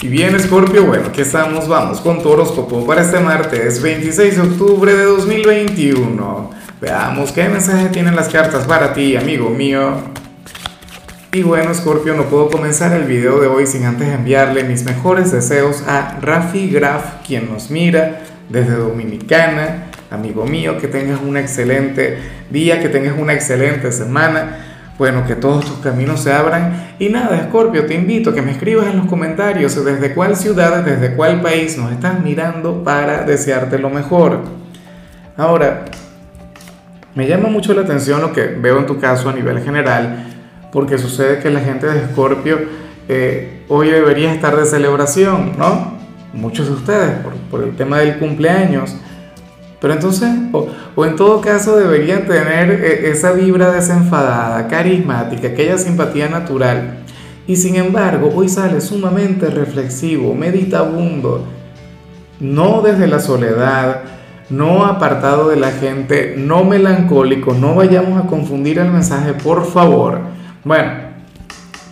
Y bien, Scorpio, bueno, aquí estamos, vamos con tu horóscopo para este martes 26 de octubre de 2021. Veamos qué mensaje tienen las cartas para ti, amigo mío. Y bueno, Scorpio, no puedo comenzar el video de hoy sin antes enviarle mis mejores deseos a Rafi Graf, quien nos mira desde Dominicana. Amigo mío, que tengas un excelente día, que tengas una excelente semana bueno, que todos tus caminos se abran. Y nada, Scorpio, te invito a que me escribas en los comentarios desde cuál ciudad, desde cuál país nos estás mirando para desearte lo mejor. Ahora, me llama mucho la atención lo que veo en tu caso a nivel general, porque sucede que la gente de Scorpio eh, hoy debería estar de celebración, ¿no? Muchos de ustedes, por el tema del cumpleaños. Pero entonces, o, en todo caso deberían tener eh, esa vibra desenfadada, carismática, aquella simpatía natural. Y sin embargo, hoy sale sumamente reflexivo, meditabundo, no desde la soledad, no apartado de la gente, no melancólico, no vayamos a confundir el mensaje, por favor. Bueno,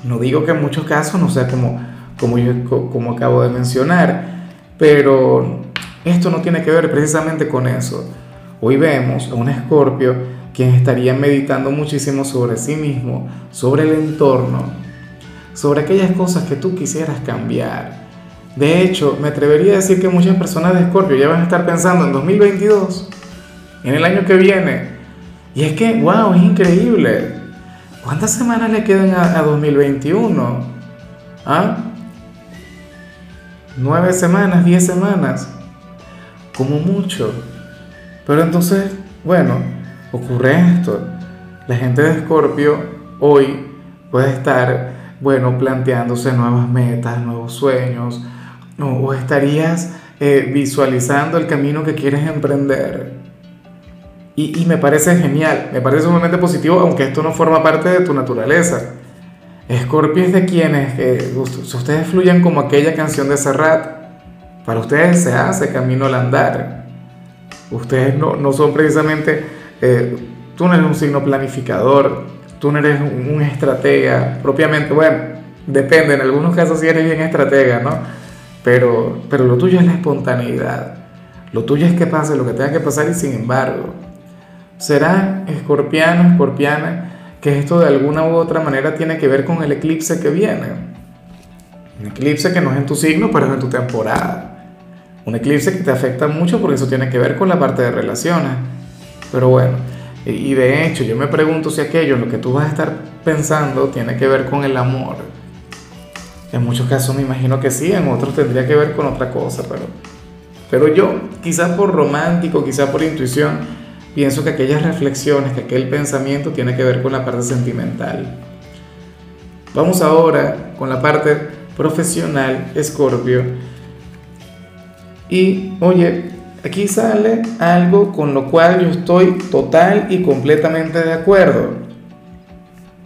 no digo que en muchos casos no sea como, como, yo, como acabo de mencionar, pero esto no tiene que ver precisamente con eso. Hoy vemos a un escorpio quien estaría meditando muchísimo sobre sí mismo, sobre el entorno, sobre aquellas cosas que tú quisieras cambiar. De hecho, me atrevería a decir que muchas personas de Escorpio ya van a estar pensando en 2022, en el año que viene. Y es que, wow, es increíble. ¿Cuántas semanas le quedan a, a 2021? ¿Ah? ¿Nueve semanas? ¿Diez semanas? Como mucho. Pero entonces, bueno, ocurre esto. La gente de Escorpio hoy puede estar, bueno, planteándose nuevas metas, nuevos sueños, o estarías eh, visualizando el camino que quieres emprender. Y, me parece genial, me parece sumamente positivo, aunque esto no forma parte de tu naturaleza. Escorpio es de quienes, eh, ustedes fluyen como aquella canción de Serrat, para ustedes se hace camino al andar. Ustedes no, no son precisamente, eh, tú no eres un signo planificador, tú no eres un, estratega propiamente, bueno, depende, en algunos casos sí eres bien estratega, ¿no? Pero, pero lo tuyo es la espontaneidad, lo tuyo es que pase lo que tenga que pasar y sin embargo, será escorpiano, escorpiana, que esto de alguna u otra manera tiene que ver con el eclipse que viene. Un eclipse que no es en tu signo, pero es en tu temporada. Un eclipse que te afecta mucho porque eso tiene que ver con la parte de relaciones. Pero bueno, y de hecho yo me pregunto si aquello en lo que tú vas a estar pensando tiene que ver con el amor. En muchos casos me imagino que sí, en otros tendría que ver con otra cosa, pero, pero yo, quizás por romántico, quizás por intuición, pienso que aquellas reflexiones, que aquel pensamiento tiene que ver con la parte sentimental. Vamos ahora con la parte profesional, Escorpio y oye, aquí sale algo con lo cual yo estoy total y completamente de acuerdo.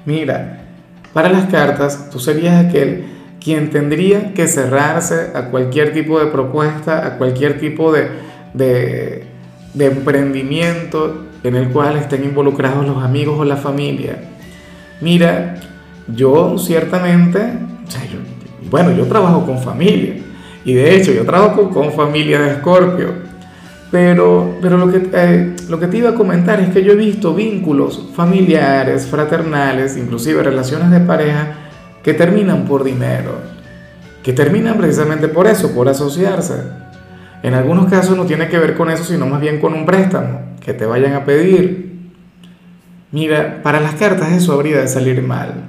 Mira, para las cartas tú serías aquel quien tendría que cerrarse a cualquier tipo de propuesta, a cualquier tipo de, de, emprendimiento en el cual estén involucrados los amigos o la familia. Mira, yo ciertamente, bueno, yo trabajo con familia y de hecho, yo trabajo con, familia de Escorpio. Pero, pero lo, que, eh, lo que te iba a comentar es que yo he visto vínculos familiares, fraternales, inclusive relaciones de pareja, que terminan por dinero, que terminan precisamente por eso, por asociarse. En algunos casos no tiene que ver con eso, sino más bien con un préstamo que te vayan a pedir. Mira, para las cartas eso habría de salir mal.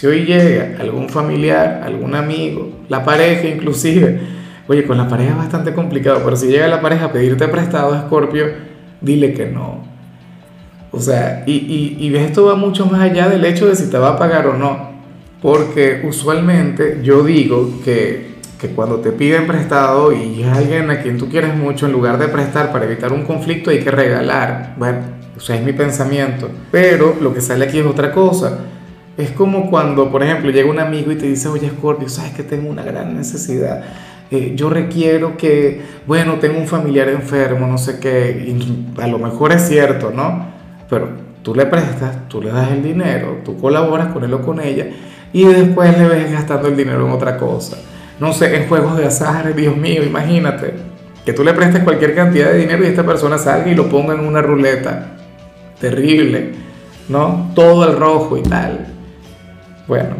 Si hoy llega algún familiar, algún amigo, la pareja inclusive, oye, con la pareja es bastante complicado, pero si llega la pareja a pedirte prestado, Escorpio, dile que no. O sea, y, y, y esto va mucho más allá del hecho de si te va a pagar o no. Porque usualmente yo digo que, que cuando te piden prestado y es alguien a quien tú quieres mucho, en lugar de prestar para evitar un conflicto, hay que regalar. Bueno, o sea, es mi pensamiento. Pero lo que sale aquí es otra cosa es como cuando, por ejemplo, llega un amigo y te dice, oye Scorpio, sabes que tengo una gran necesidad. Eh, yo requiero que, bueno, tengo un familiar enfermo, no sé qué, a lo mejor es cierto, ¿no? Pero tú le prestas, tú le das el dinero, tú colaboras con él o con ella, y después le ves gastando el dinero en otra cosa. No sé, en juegos de azar, Dios mío, imagínate. Que tú le prestes cualquier cantidad de dinero y esta persona salga y lo ponga en una ruleta. Terrible, ¿no? Todo al rojo y tal. Bueno,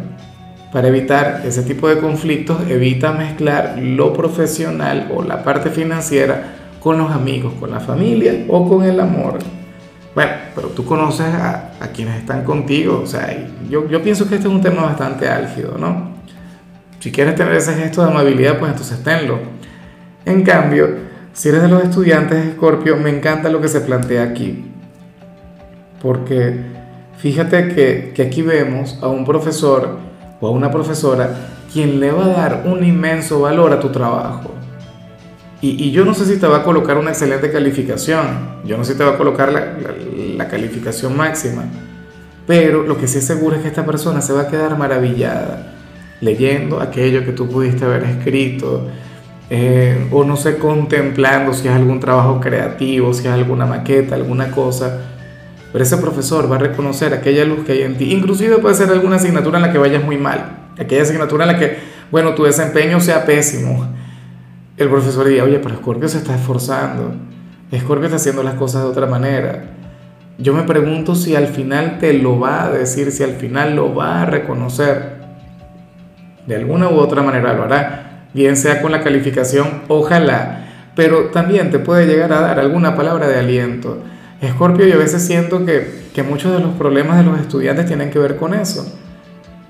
para evitar ese tipo de conflictos, evita mezclar lo profesional o la parte financiera con los amigos, con la familia o con el amor. Bueno, pero tú conoces a, quienes están contigo, o sea, yo, yo pienso que este es un tema bastante álgido, ¿no? Si quieres tener ese gesto de amabilidad, pues entonces tenlo. En cambio, si eres de los estudiantes de Escorpio, me encanta lo que se plantea aquí. Porque fíjate que, que aquí vemos a un profesor o a una profesora quien le va a dar un inmenso valor a tu trabajo. Y, yo no sé si te va a colocar una excelente calificación, yo no sé si te va a colocar la, la, calificación máxima, pero lo que sí es seguro es que esta persona se va a quedar maravillada leyendo aquello que tú pudiste haber escrito, eh, o no sé, contemplando si es algún trabajo creativo, si es alguna maqueta, alguna cosa. Pero ese profesor va a reconocer aquella luz que hay en ti. Inclusive puede ser alguna asignatura en la que vayas muy mal. Aquella asignatura en la que, bueno, tu desempeño sea pésimo el profesor diría, oye, pero Scorpio se está esforzando, Scorpio está haciendo las cosas de otra manera. Yo me pregunto si al final te lo va a decir, si al final lo va a reconocer. De alguna u otra manera lo hará, bien sea con la calificación, ojalá, pero también te puede llegar a dar alguna palabra de aliento. Scorpio, yo a veces siento que, que muchos de los problemas de los estudiantes tienen que ver con eso,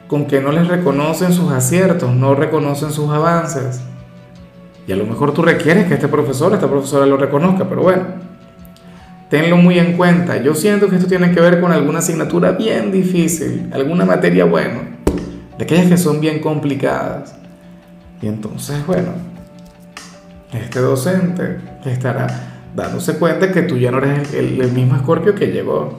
con que no les reconocen sus aciertos, no reconocen sus avances. Y a lo mejor tú requieres que este profesor, esta profesora lo reconozca, pero bueno, tenlo muy en cuenta. Yo siento que esto tiene que ver con alguna asignatura bien difícil, alguna materia, bueno, de aquellas que son bien complicadas. Y entonces, bueno, este docente estará dándose cuenta que tú ya no eres el, mismo Escorpio que llegó.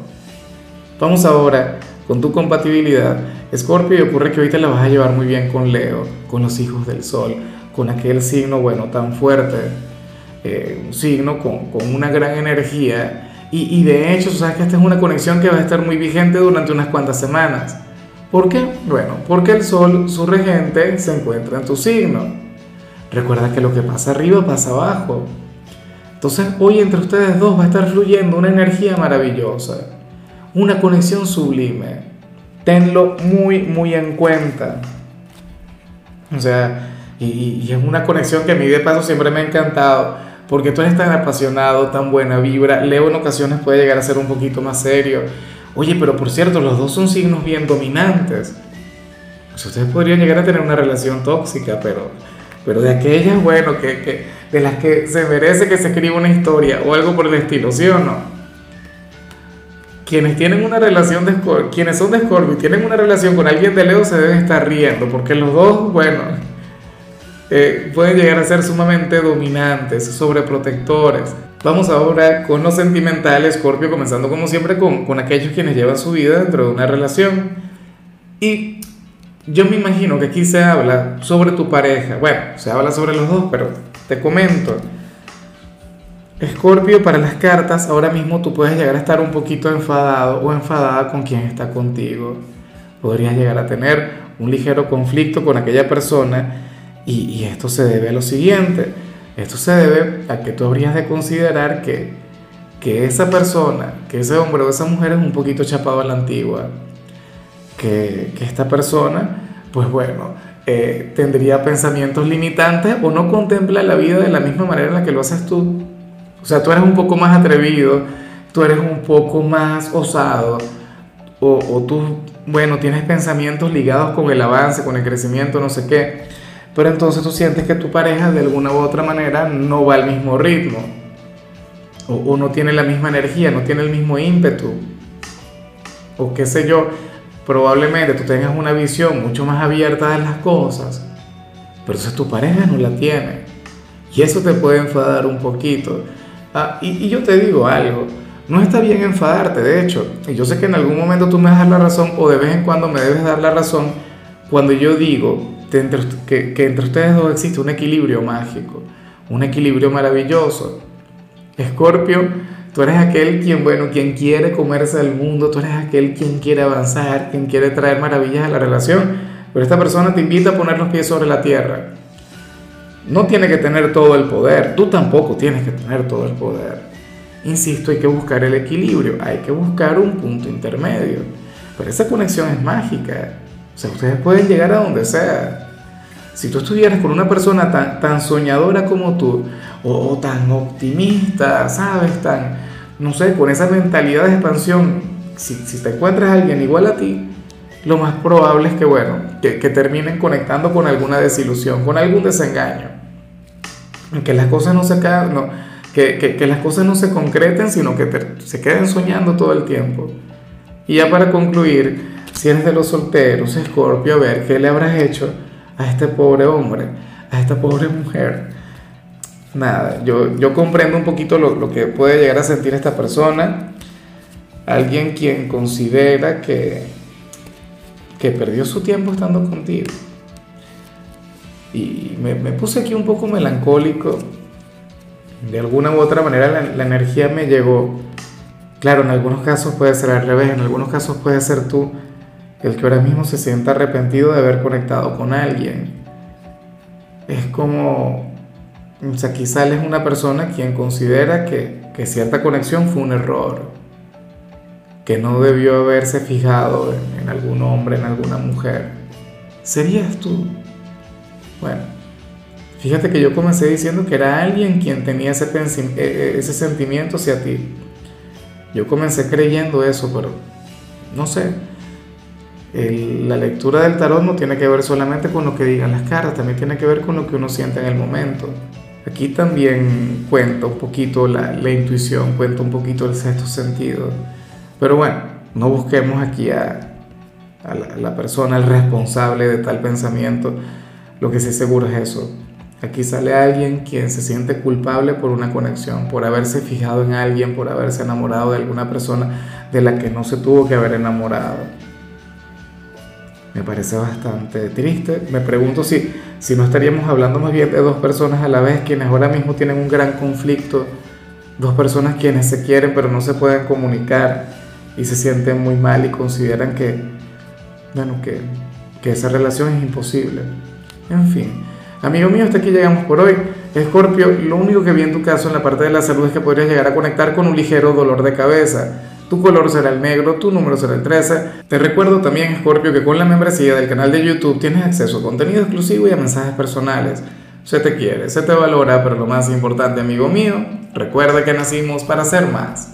Vamos ahora con tu compatibilidad. Escorpio, y ocurre que ahorita la vas a llevar muy bien con Leo, con los hijos del Sol con aquel signo, bueno, tan fuerte, eh, un signo con, con, una gran energía. Y, y de hecho, sabes que esta es una conexión que va a estar muy vigente durante unas cuantas semanas. ¿Por qué? Bueno, porque el Sol, su regente, se encuentra en tu signo. Recuerda que lo que pasa arriba pasa abajo. Entonces hoy entre ustedes dos va a estar fluyendo una energía maravillosa, una conexión sublime. Tenlo muy, muy en cuenta. O sea, y, es una conexión que a mí de paso siempre me ha encantado, porque tú eres tan apasionado, tan buena vibra. Leo en ocasiones puede llegar a ser un poquito más serio. Oye, pero por cierto, los dos son signos bien dominantes. Ustedes podrían llegar a tener una relación tóxica, pero, pero de aquellas, bueno, que, que, de las que se merece que se escriba una historia o algo por el estilo, ¿sí o no? Quienes tienen una relación de quienes son de Scorpio y tienen una relación con alguien de Leo se deben estar riendo, porque los dos, bueno, eh, pueden llegar a ser sumamente dominantes, sobreprotectores. Vamos ahora con los sentimentales, Scorpio, comenzando como siempre con, con aquellos quienes llevan su vida dentro de una relación. Y yo me imagino que aquí se habla sobre tu pareja. Bueno, se habla sobre los dos, pero te comento. Escorpio, para las cartas, ahora mismo tú puedes llegar a estar un poquito enfadado o enfadada con quien está contigo. Podrías llegar a tener un ligero conflicto con aquella persona y, esto se debe a lo siguiente, esto se debe a que tú habrías de considerar que, que esa persona, que ese hombre o esa mujer es un poquito chapado a la antigua, que, que esta persona, pues bueno, eh, tendría pensamientos limitantes o no contempla la vida de la misma manera en la que lo haces tú. O sea, tú eres un poco más atrevido, tú eres un poco más osado, o, o tú, bueno, tienes pensamientos ligados con el avance, con el crecimiento, no sé qué pero entonces tú sientes que tu pareja de alguna u otra manera no va al mismo ritmo, o, no tiene la misma energía, no tiene el mismo ímpetu, o qué sé yo, probablemente tú tengas una visión mucho más abierta de las cosas, pero entonces tu pareja no la tiene, y eso te puede enfadar un poquito. Ah, y, yo te digo algo, no está bien enfadarte, de hecho, y yo sé que en algún momento tú me das la razón, o de vez en cuando me debes dar la razón, cuando yo digo que, que entre ustedes dos existe un equilibrio mágico, un equilibrio maravilloso. Escorpio, tú eres aquel quien, bueno, quien quiere comerse el mundo, tú eres aquel quien quiere avanzar, quien quiere traer maravillas a la relación, pero esta persona te invita a poner los pies sobre la tierra. No tiene que tener todo el poder, tú tampoco tienes que tener todo el poder. Insisto, hay que buscar el equilibrio, hay que buscar un punto intermedio. Pero esa conexión es mágica. O sea, ustedes pueden llegar a donde sea. Si tú estuvieras con una persona tan, tan soñadora como tú, o, tan optimista, ¿sabes? Tan, no sé, con esa mentalidad de expansión, si, si te encuentras a alguien igual a ti, lo más probable es que, bueno, que, que terminen conectando con alguna desilusión, con algún desengaño. Que las cosas no se no, que, que, que, las cosas no se concreten, sino que se queden soñando todo el tiempo. Y ya para concluir, si eres de los solteros, Escorpio, a ver qué le habrás hecho a este pobre hombre, a esta pobre mujer. Nada, yo, yo comprendo un poquito lo, lo que puede llegar a sentir esta persona, alguien quien considera que, que perdió su tiempo estando contigo. Y me, puse aquí un poco melancólico. De alguna u otra manera la, la, energía me llegó. Claro, en algunos casos puede ser al revés, en algunos casos puede ser tú el que ahora mismo se sienta arrepentido de haber conectado con alguien. Es como, o sea, quizá es una persona quien considera que, que cierta conexión fue un error, que no debió haberse fijado en, algún hombre, en alguna mujer. ¿Serías tú? Bueno, fíjate que yo comencé diciendo que era alguien quien tenía ese, e, e, ese sentimiento hacia ti. Yo comencé creyendo eso, pero no sé, la lectura del tarot no tiene que ver solamente con lo que digan las caras, también tiene que ver con lo que uno siente en el momento. Aquí también cuenta un poquito la, intuición, cuenta un poquito el sexto sentido. Pero bueno, no busquemos aquí a, a, la, a la persona, el responsable de tal pensamiento. Lo que sí seguro es eso. Aquí sale alguien quien se siente culpable por una conexión, por haberse fijado en alguien, por haberse enamorado de alguna persona de la que no se tuvo que haber enamorado me parece bastante triste. Me pregunto si, si no estaríamos hablando más bien de dos personas a la vez quienes ahora mismo tienen un gran conflicto, dos personas quienes se quieren pero no se pueden comunicar y se sienten muy mal y consideran que, bueno, que, que esa relación es imposible. En fin, amigo mío, hasta aquí llegamos por hoy. Escorpio, lo único que vi en tu caso en la parte de la salud es que podrías llegar a conectar con un ligero dolor de cabeza tu color será el negro, tu número será el 13. Te recuerdo también, Scorpio, que con la membresía del canal de YouTube tienes acceso a contenido exclusivo y a mensajes personales. Se te quiere, se te valora, pero lo más importante, amigo mío, recuerda que nacimos para ser más.